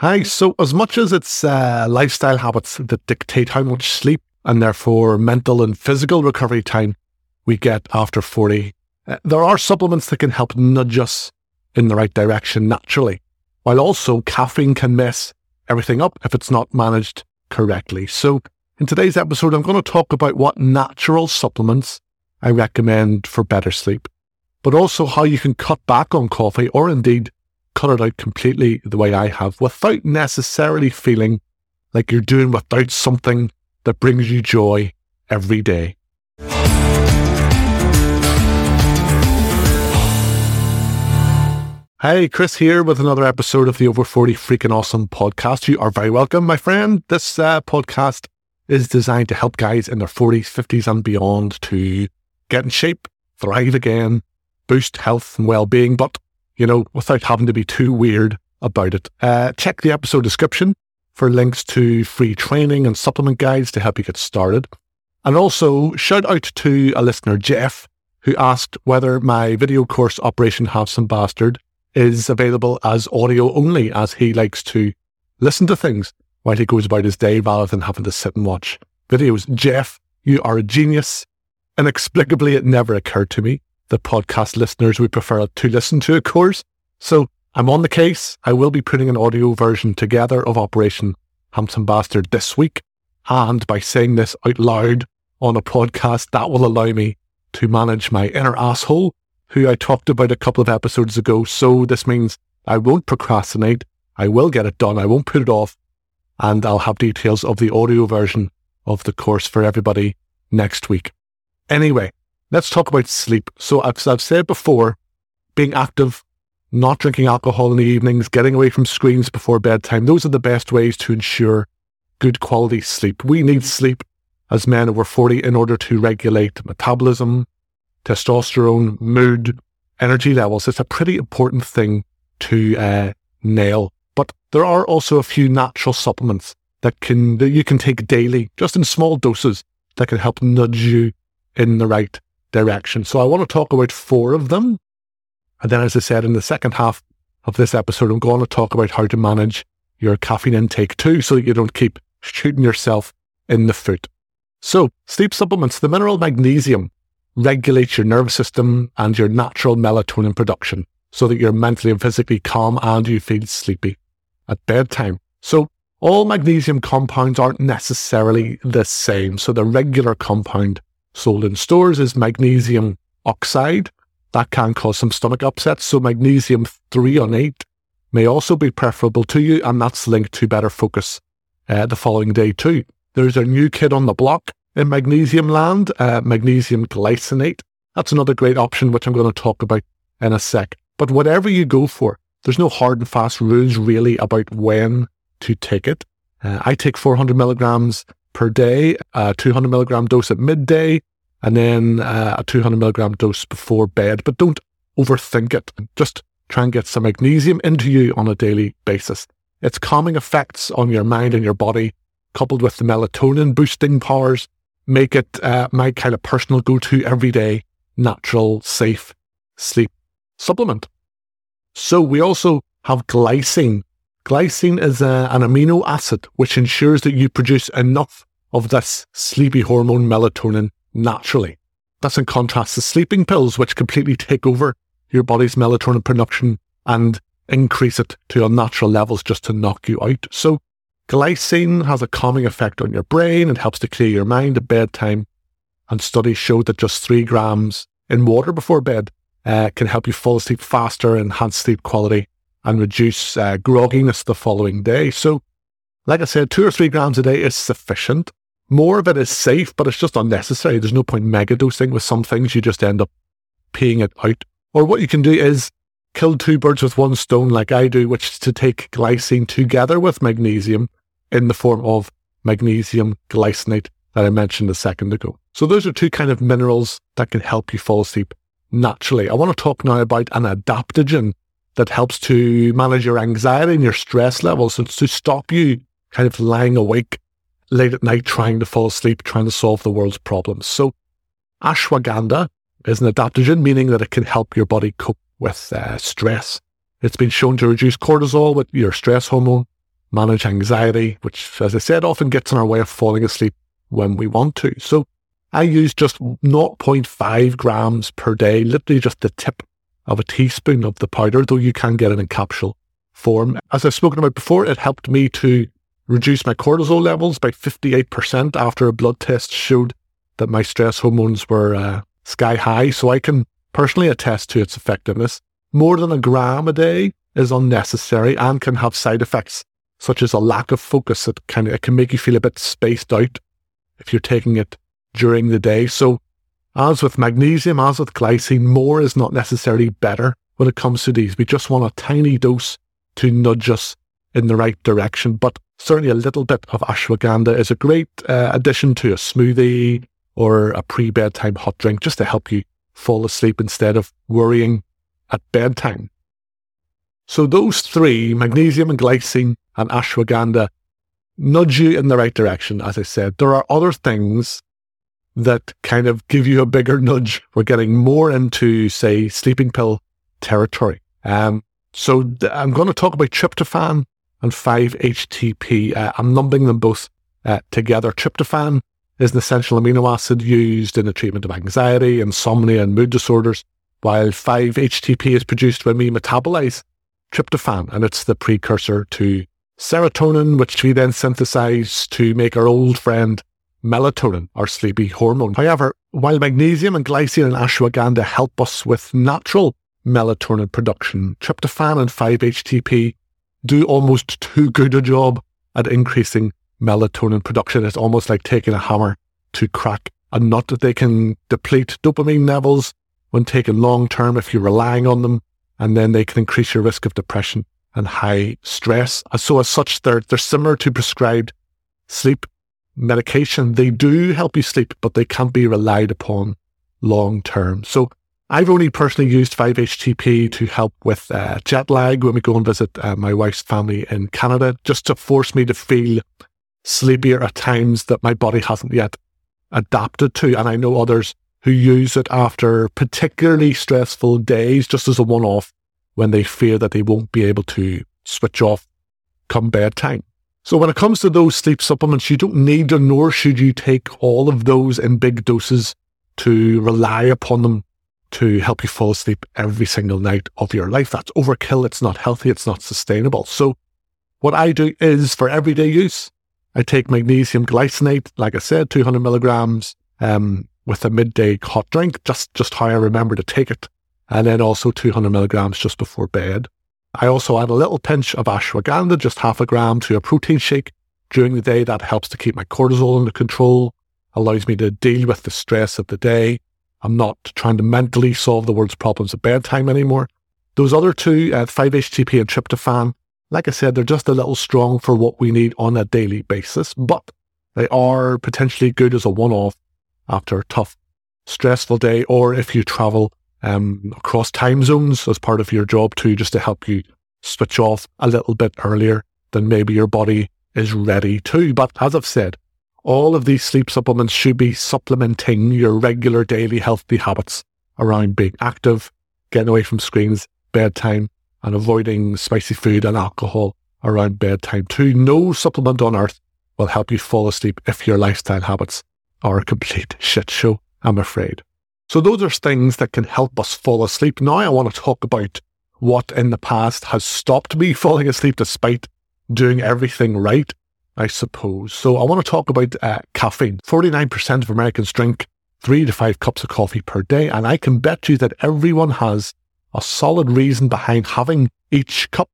Hi. So, as much as it's uh, lifestyle habits that dictate how much sleep and therefore mental and physical recovery time we get after 40, uh, there are supplements that can help nudge us in the right direction naturally, while also caffeine can mess everything up if it's not managed correctly. So, in today's episode, I'm going to talk about what natural supplements I recommend for better sleep, but also how you can cut back on coffee or indeed cut it out completely the way I have without necessarily feeling like you're doing without something that brings you joy every day. Hey, Chris here with another episode of the Over 40 Freaking Awesome podcast. You are very welcome, my friend. This uh, podcast is designed to help guys in their 40s, 50s, and beyond to get in shape, thrive again, boost health and well being, but, you know, without having to be too weird about it. Uh, check the episode description for links to free training and supplement guides to help you get started. And also, shout out to a listener, Jeff, who asked whether my video course, Operation Handsome Bastard, is available as audio only, as he likes to listen to things while he goes about his day rather than having to sit and watch videos. Jeff, you are a genius. Inexplicably, it never occurred to me that podcast listeners would prefer to listen to a course. So I'm on the case. I will be putting an audio version together of Operation Handsome Bastard this week. And by saying this out loud on a podcast, that will allow me to manage my inner asshole, who I talked about a couple of episodes ago. So this means I won't procrastinate. I will get it done. I won't put it off. And I'll have details of the audio version of the course for everybody next week. Anyway, let's talk about sleep. So, as I've said before, being active, not drinking alcohol in the evenings, getting away from screens before bedtime, those are the best ways to ensure good quality sleep. We need sleep as men over 40 in order to regulate metabolism, testosterone, mood, energy levels. It's a pretty important thing to uh, nail. But there are also a few natural supplements that can that you can take daily, just in small doses, that can help nudge you in the right direction. So I want to talk about four of them. And then, as I said, in the second half of this episode, I'm going to talk about how to manage your caffeine intake too, so that you don't keep shooting yourself in the foot. So, sleep supplements, the mineral magnesium regulates your nervous system and your natural melatonin production so that you're mentally and physically calm and you feel sleepy at bedtime. So, all magnesium compounds aren't necessarily the same. So, the regular compound sold in stores is magnesium oxide. That can cause some stomach upset. So magnesium threonate may also be preferable to you, and that's linked to better focus uh, the following day too. There's a new kid on the block in magnesium land, uh, magnesium glycinate. That's another great option, which I'm going to talk about in a sec. But whatever you go for, there's no hard and fast rules really about when to take it. Uh, I take 400 milligrams per day, a 200 milligram dose at midday, and then uh, a 200 milligram dose before bed. But don't overthink it. Just try and get some magnesium into you on a daily basis. Its calming effects on your mind and your body, coupled with the melatonin boosting powers, make it uh, my kind of personal go to everyday, natural, safe sleep supplement. So we also have glycine Glycine is a, an amino acid which ensures that you produce enough of this sleepy hormone melatonin naturally. That's in contrast to sleeping pills, which completely take over your body's melatonin production and increase it to unnatural levels just to knock you out. So glycine has a calming effect on your brain. It helps to clear your mind at bedtime. And studies show that just three grams in water before bed uh, can help you fall asleep faster, enhance sleep quality, and reduce uh, grogginess the following day. So, like I said, two or three grams a day is sufficient. More of it is safe, but it's just unnecessary. There's no point mega dosing with some things. You just end up peeing it out. Or what you can do is kill two birds with one stone, like I do, which is to take glycine together with magnesium in the form of magnesium glycinate that I mentioned a second ago. So those are two kind of minerals that can help you fall asleep naturally. I want to talk now about an adaptogen that helps to manage your anxiety and your stress levels and to stop you kind of lying awake late at night trying to fall asleep, trying to solve the world's problems. So ashwagandha is an adaptogen, meaning that it can help your body cope with uh, stress. It's been shown to reduce cortisol, with your stress hormone, manage anxiety, which, as I said, often gets in our way of falling asleep when we want to. So I use just 0.5 grams per day, literally just the tip of a teaspoon of the powder, though you can get it in capsule form. As I've spoken about before, it helped me to reduce my cortisol levels by 58% after a blood test showed that my stress hormones were uh, sky high. So I can personally attest to its effectiveness. More than a gram a day is unnecessary and can have side effects such as a lack of focus. It kind of it can make you feel a bit spaced out if you're taking it during the day. So as with magnesium, as with glycine, more is not necessarily better when it comes to these. We just want a tiny dose to nudge us in the right direction. But certainly a little bit of ashwagandha is a great uh, addition to a smoothie or a pre bedtime hot drink just to help you fall asleep instead of worrying at bedtime. So those three, magnesium and glycine and ashwagandha, nudge you in the right direction. As I said, there are other things that kind of give you a bigger nudge. We're getting more into, say, sleeping pill territory. Um, so th- I'm going to talk about tryptophan and 5-HTP. Uh, I'm lumping them both uh, together. Tryptophan is an essential amino acid used in the treatment of anxiety, insomnia, and mood disorders, while 5-HTP is produced when we metabolize tryptophan, and it's the precursor to serotonin, which we then synthesize to make our old friend melatonin, our sleepy hormone. However, while magnesium and glycine and ashwagandha help us with natural melatonin production, tryptophan and 5-HTP do almost too good a job at increasing melatonin production. It's almost like taking a hammer to crack a nut. They can deplete dopamine levels when taken long term if you're relying on them, and then they can increase your risk of depression and high stress. So as such, they're, they're similar to prescribed sleep medication. They do help you sleep, but they can't be relied upon long term. So I've only personally used 5-HTP to help with uh, jet lag when we go and visit uh, my wife's family in Canada, just to force me to feel sleepier at times that my body hasn't yet adapted to. And I know others who use it after particularly stressful days, just as a one off when they fear that they won't be able to switch off come bedtime. So when it comes to those sleep supplements, you don't need to, nor should you take all of those in big doses to rely upon them to help you fall asleep every single night of your life. That's overkill. It's not healthy. It's not sustainable. So what I do is for everyday use, I take magnesium glycinate, like I said, 200 milligrams, um, with a midday hot drink, just, just how I remember to take it. And then also 200 milligrams just before bed. I also add a little pinch of ashwagandha, just half a gram to a protein shake during the day. That helps to keep my cortisol under control, allows me to deal with the stress of the day. I'm not trying to mentally solve the world's problems at bedtime anymore. Those other two, uh, 5-HTP and tryptophan, like I said, they're just a little strong for what we need on a daily basis, but they are potentially good as a one-off after a tough, stressful day, or if you travel um, across time zones as part of your job too, just to help you switch off a little bit earlier than maybe your body is ready to. But as I've said, all of these sleep supplements should be supplementing your regular daily healthy habits around being active, getting away from screens, bedtime, and avoiding spicy food and alcohol around bedtime too. No supplement on earth will help you fall asleep if your lifestyle habits are a complete shit show, I'm afraid. So those are things that can help us fall asleep. Now I want to talk about what in the past has stopped me falling asleep despite doing everything right I suppose. So I want to talk about uh, caffeine. 49% of Americans drink three to five cups of coffee per day. And I can bet you that everyone has a solid reason behind having each cup,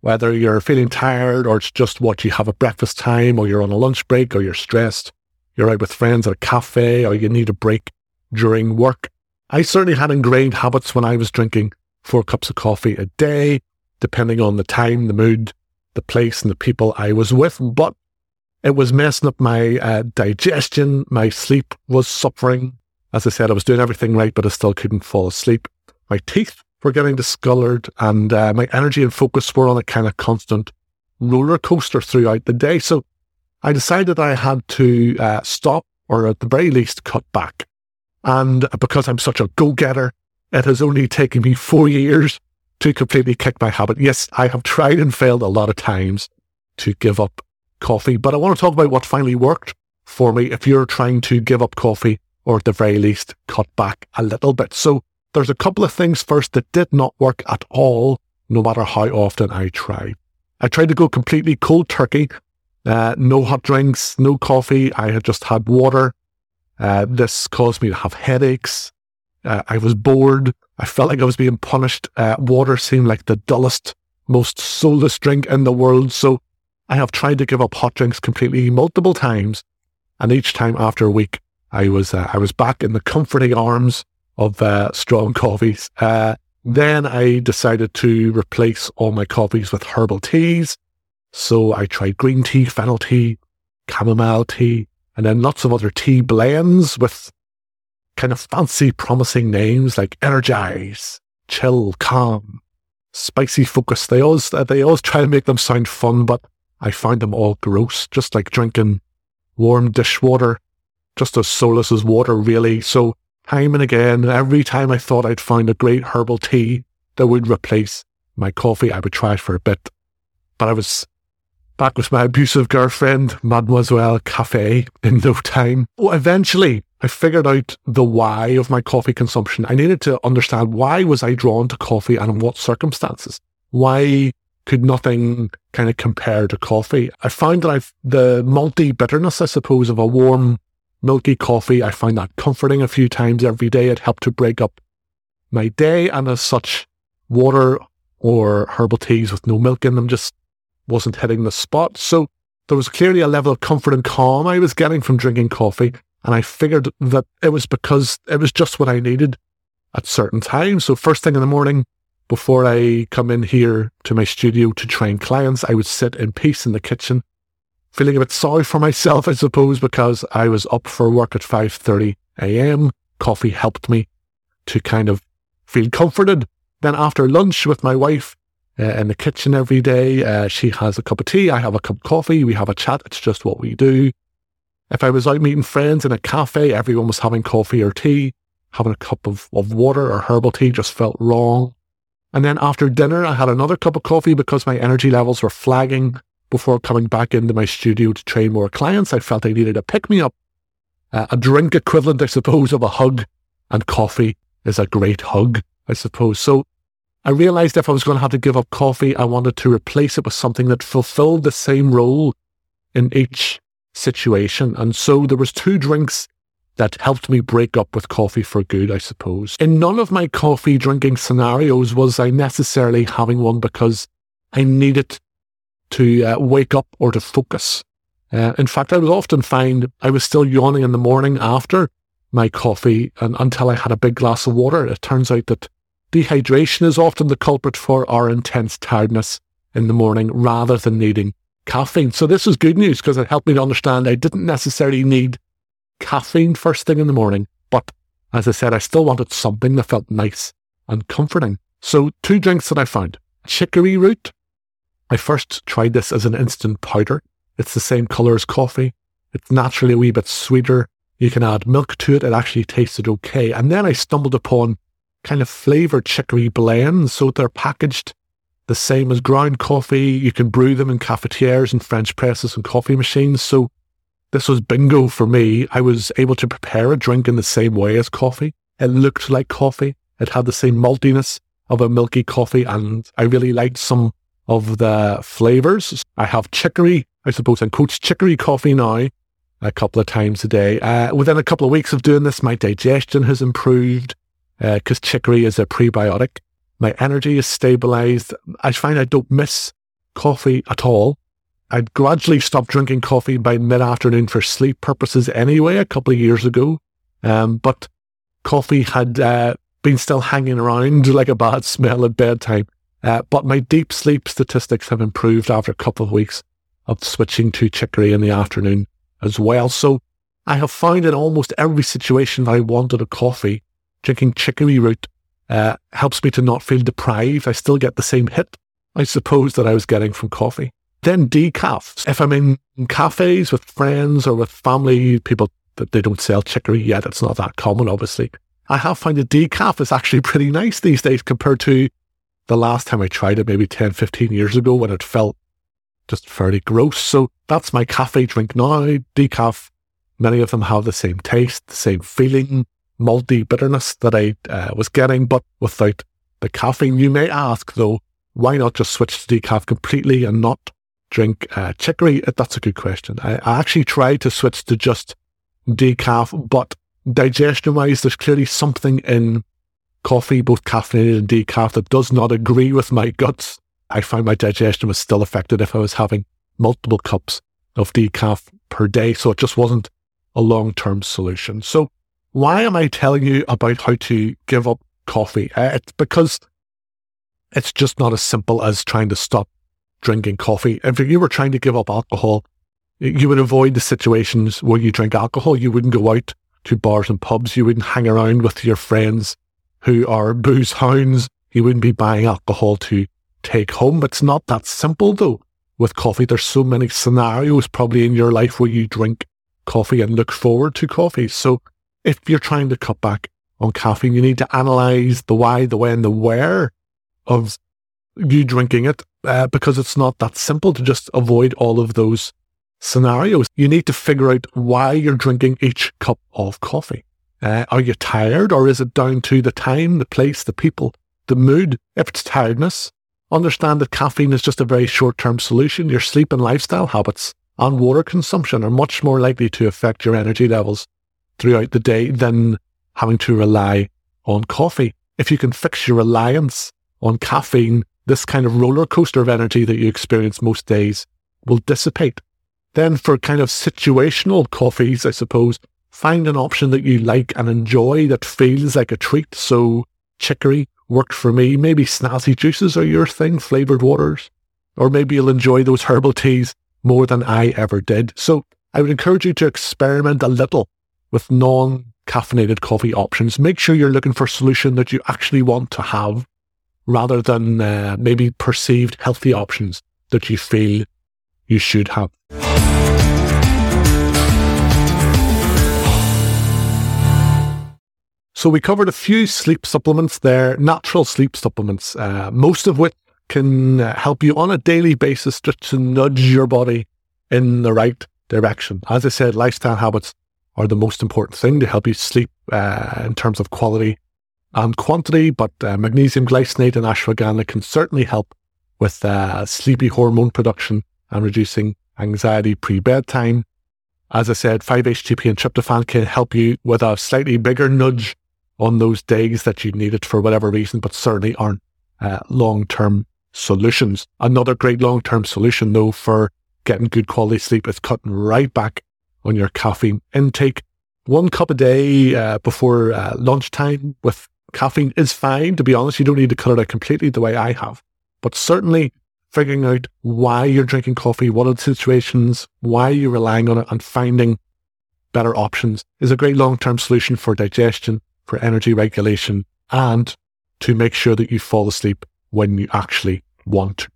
whether you're feeling tired or it's just what you have at breakfast time or you're on a lunch break or you're stressed, you're out with friends at a cafe or you need a break during work. I certainly had ingrained habits when I was drinking four cups of coffee a day, depending on the time, the mood, the place and the people I was with. But it was messing up my uh, digestion. My sleep was suffering. As I said, I was doing everything right, but I still couldn't fall asleep. My teeth were getting discolored and uh, my energy and focus were on a kind of constant roller coaster throughout the day. So I decided I had to uh, stop or at the very least cut back. And because I'm such a go getter, it has only taken me four years to completely kick my habit. Yes, I have tried and failed a lot of times, to give up coffee. But I want to talk about what finally worked for me if you're trying to give up coffee or at the very least cut back a little bit. So there's a couple of things first that did not work at all, no matter how often I tried. I tried to go completely cold turkey, uh, no hot drinks, no coffee. I had just had water. Uh, this caused me to have headaches. Uh, I was bored. I felt like I was being punished. Uh, water seemed like the dullest, most soulless drink in the world. So I have tried to give up hot drinks completely multiple times. And each time after a week, I was, uh, I was back in the comforting arms of uh, strong coffees. Uh, then I decided to replace all my coffees with herbal teas. So I tried green tea, fennel tea, chamomile tea, and then lots of other tea blends with kind of fancy, promising names like Energize, Chill, Calm, Spicy Focus. They always, they always try to make them sound fun, but I find them all gross, just like drinking warm dishwater, just as soulless as water, really. So, time and again, every time I thought I'd find a great herbal tea that would replace my coffee, I would try it for a bit. But I was back with my abusive girlfriend, Mademoiselle Cafe, in no time. Oh, eventually, I figured out the why of my coffee consumption. I needed to understand why was I drawn to coffee and in what circumstances? Why could nothing kind of compare to coffee. I found that I've the malty bitterness, I suppose, of a warm, milky coffee. I find that comforting a few times every day. It helped to break up my day. And as such, water or herbal teas with no milk in them just wasn't hitting the spot. So there was clearly a level of comfort and calm I was getting from drinking coffee. And I figured that it was because it was just what I needed at certain times. So first thing in the morning, before I come in here to my studio to train clients, I would sit in peace in the kitchen, feeling a bit sorry for myself, I suppose, because I was up for work at 5.30 a.m. Coffee helped me to kind of feel comforted. Then after lunch with my wife uh, in the kitchen every day, uh, she has a cup of tea, I have a cup of coffee, we have a chat. It's just what we do. If I was out meeting friends in a cafe, everyone was having coffee or tea. Having a cup of, of water or herbal tea just felt wrong. And then after dinner, I had another cup of coffee because my energy levels were flagging before coming back into my studio to train more clients. I felt I needed a pick me up, uh, a drink equivalent, I suppose, of a hug. And coffee is a great hug, I suppose. So I realized if I was going to have to give up coffee, I wanted to replace it with something that fulfilled the same role in each situation. And so there was two drinks that helped me break up with coffee for good, I suppose. In none of my coffee drinking scenarios was I necessarily having one because I needed to uh, wake up or to focus. Uh, in fact, I would often find I was still yawning in the morning after my coffee and until I had a big glass of water. It turns out that dehydration is often the culprit for our intense tiredness in the morning rather than needing caffeine. So this was good news because it helped me to understand I didn't necessarily need caffeine first thing in the morning, but as I said, I still wanted something that felt nice and comforting. So, two drinks that I found chicory root. I first tried this as an instant powder. It's the same color as coffee. It's naturally a wee bit sweeter. You can add milk to it. It actually tasted okay. And then I stumbled upon kind of flavored chicory blends. So they're packaged the same as ground coffee. You can brew them in cafetières and French presses and coffee machines. So this was bingo for me. I was able to prepare a drink in the same way as coffee. It looked like coffee. It had the same maltiness of a milky coffee, and I really liked some of the flavors. I have chicory, I suppose, and coach chicory coffee now a couple of times a day. Uh, within a couple of weeks of doing this, my digestion has improved because uh, chicory is a prebiotic. My energy is stabilized. I find I don't miss coffee at all. I'd gradually stopped drinking coffee by mid afternoon for sleep purposes anyway, a couple of years ago. Um, but coffee had uh, been still hanging around like a bad smell at bedtime. Uh, but my deep sleep statistics have improved after a couple of weeks of switching to chicory in the afternoon as well. So I have found in almost every situation that I wanted a coffee, drinking chicory root uh, helps me to not feel deprived. I still get the same hit, I suppose, that I was getting from coffee. Then decaf. If I'm in cafes with friends or with family, people that they don't sell chicory yet, it's not that common, obviously. I have found that decaf is actually pretty nice these days compared to the last time I tried it, maybe 10, 15 years ago when it felt just fairly gross. So that's my cafe drink now. Decaf. Many of them have the same taste, the same feeling, malty bitterness that I uh, was getting, but without the caffeine. You may ask though, why not just switch to decaf completely and not drink uh, chicory? That's a good question. I, I actually tried to switch to just decaf, but digestion wise, there's clearly something in coffee, both caffeinated and decaf, that does not agree with my guts. I find my digestion was still affected if I was having multiple cups of decaf per day. So it just wasn't a long term solution. So why am I telling you about how to give up coffee? Uh, it's because it's just not as simple as trying to stop drinking coffee. If you were trying to give up alcohol, you would avoid the situations where you drink alcohol. You wouldn't go out to bars and pubs. You wouldn't hang around with your friends who are booze hounds. You wouldn't be buying alcohol to take home. It's not that simple though. With coffee, there's so many scenarios probably in your life where you drink coffee and look forward to coffee. So if you're trying to cut back on caffeine, you need to analyze the why, the when, the where of you drinking it, uh, because it's not that simple to just avoid all of those scenarios. You need to figure out why you're drinking each cup of coffee. Uh, are you tired or is it down to the time, the place, the people, the mood? If it's tiredness, understand that caffeine is just a very short term solution. Your sleep and lifestyle habits and water consumption are much more likely to affect your energy levels throughout the day than having to rely on coffee. If you can fix your reliance on caffeine, this kind of roller coaster of energy that you experience most days will dissipate. Then for kind of situational coffees, I suppose, find an option that you like and enjoy that feels like a treat. So chicory worked for me. Maybe snazzy juices are your thing, flavored waters. Or maybe you'll enjoy those herbal teas more than I ever did. So I would encourage you to experiment a little with non caffeinated coffee options. Make sure you're looking for a solution that you actually want to have rather than uh, maybe perceived healthy options that you feel you should have. So we covered a few sleep supplements there, natural sleep supplements, uh, most of which can uh, help you on a daily basis just to nudge your body in the right direction. As I said, lifestyle habits are the most important thing to help you sleep uh, in terms of quality and quantity, but uh, magnesium glycinate and ashwagandha can certainly help with uh, sleepy hormone production and reducing anxiety pre-bedtime. As I said, 5-HTP and tryptophan can help you with a slightly bigger nudge on those days that you need it for whatever reason, but certainly aren't uh, long-term solutions. Another great long-term solution though for getting good quality sleep is cutting right back on your caffeine intake. One cup a day uh, before uh, lunchtime with caffeine is fine. To be honest, you don't need to cut it out completely the way I have, but certainly figuring out why you're drinking coffee, what are the situations, why you're relying on it, and finding better options is a great long-term solution for digestion, for energy regulation, and to make sure that you fall asleep when you actually want to.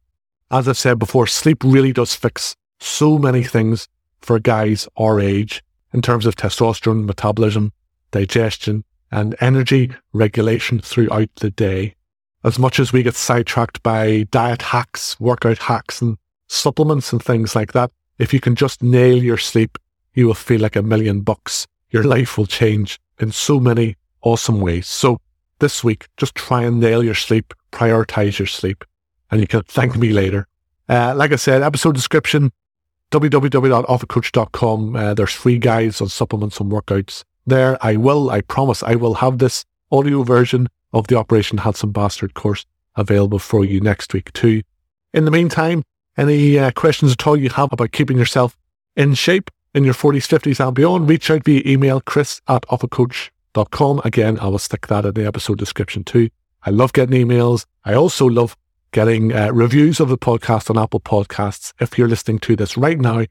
As I've said before, sleep really does fix so many things for guys our age in terms of testosterone metabolism, digestion, and energy regulation throughout the day as much as we get sidetracked by diet hacks, workout hacks, and supplements and things like that, if you can just nail your sleep, you will feel like a million bucks. Your life will change in so many awesome ways. So this week, just try and nail your sleep, prioritize your sleep, and you can thank me later. Uh, like I said, episode description, www.offacoach.com. Uh, there's free guides on supplements and workouts there. I will, I promise, I will have this audio version of the Operation Handsome Bastard course available for you next week too. In the meantime, any uh, questions at all you have about keeping yourself in shape in your 40s, 50s and beyond, reach out via email chris at offacoach.com. Again, I will stick that in the episode description too. I love getting emails. I also love getting uh, reviews of the podcast on Apple Podcasts. If you're listening to this right now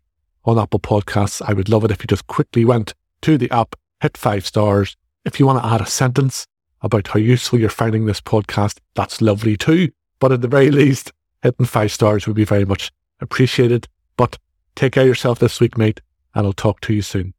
on Apple Podcasts, I would love it if you just quickly went to the app, hit five stars. If you want to add a sentence, about how useful you're finding this podcast, that's lovely too. But at the very least, hitting five stars would be very much appreciated. But take care of yourself this week, mate, and I'll talk to you soon.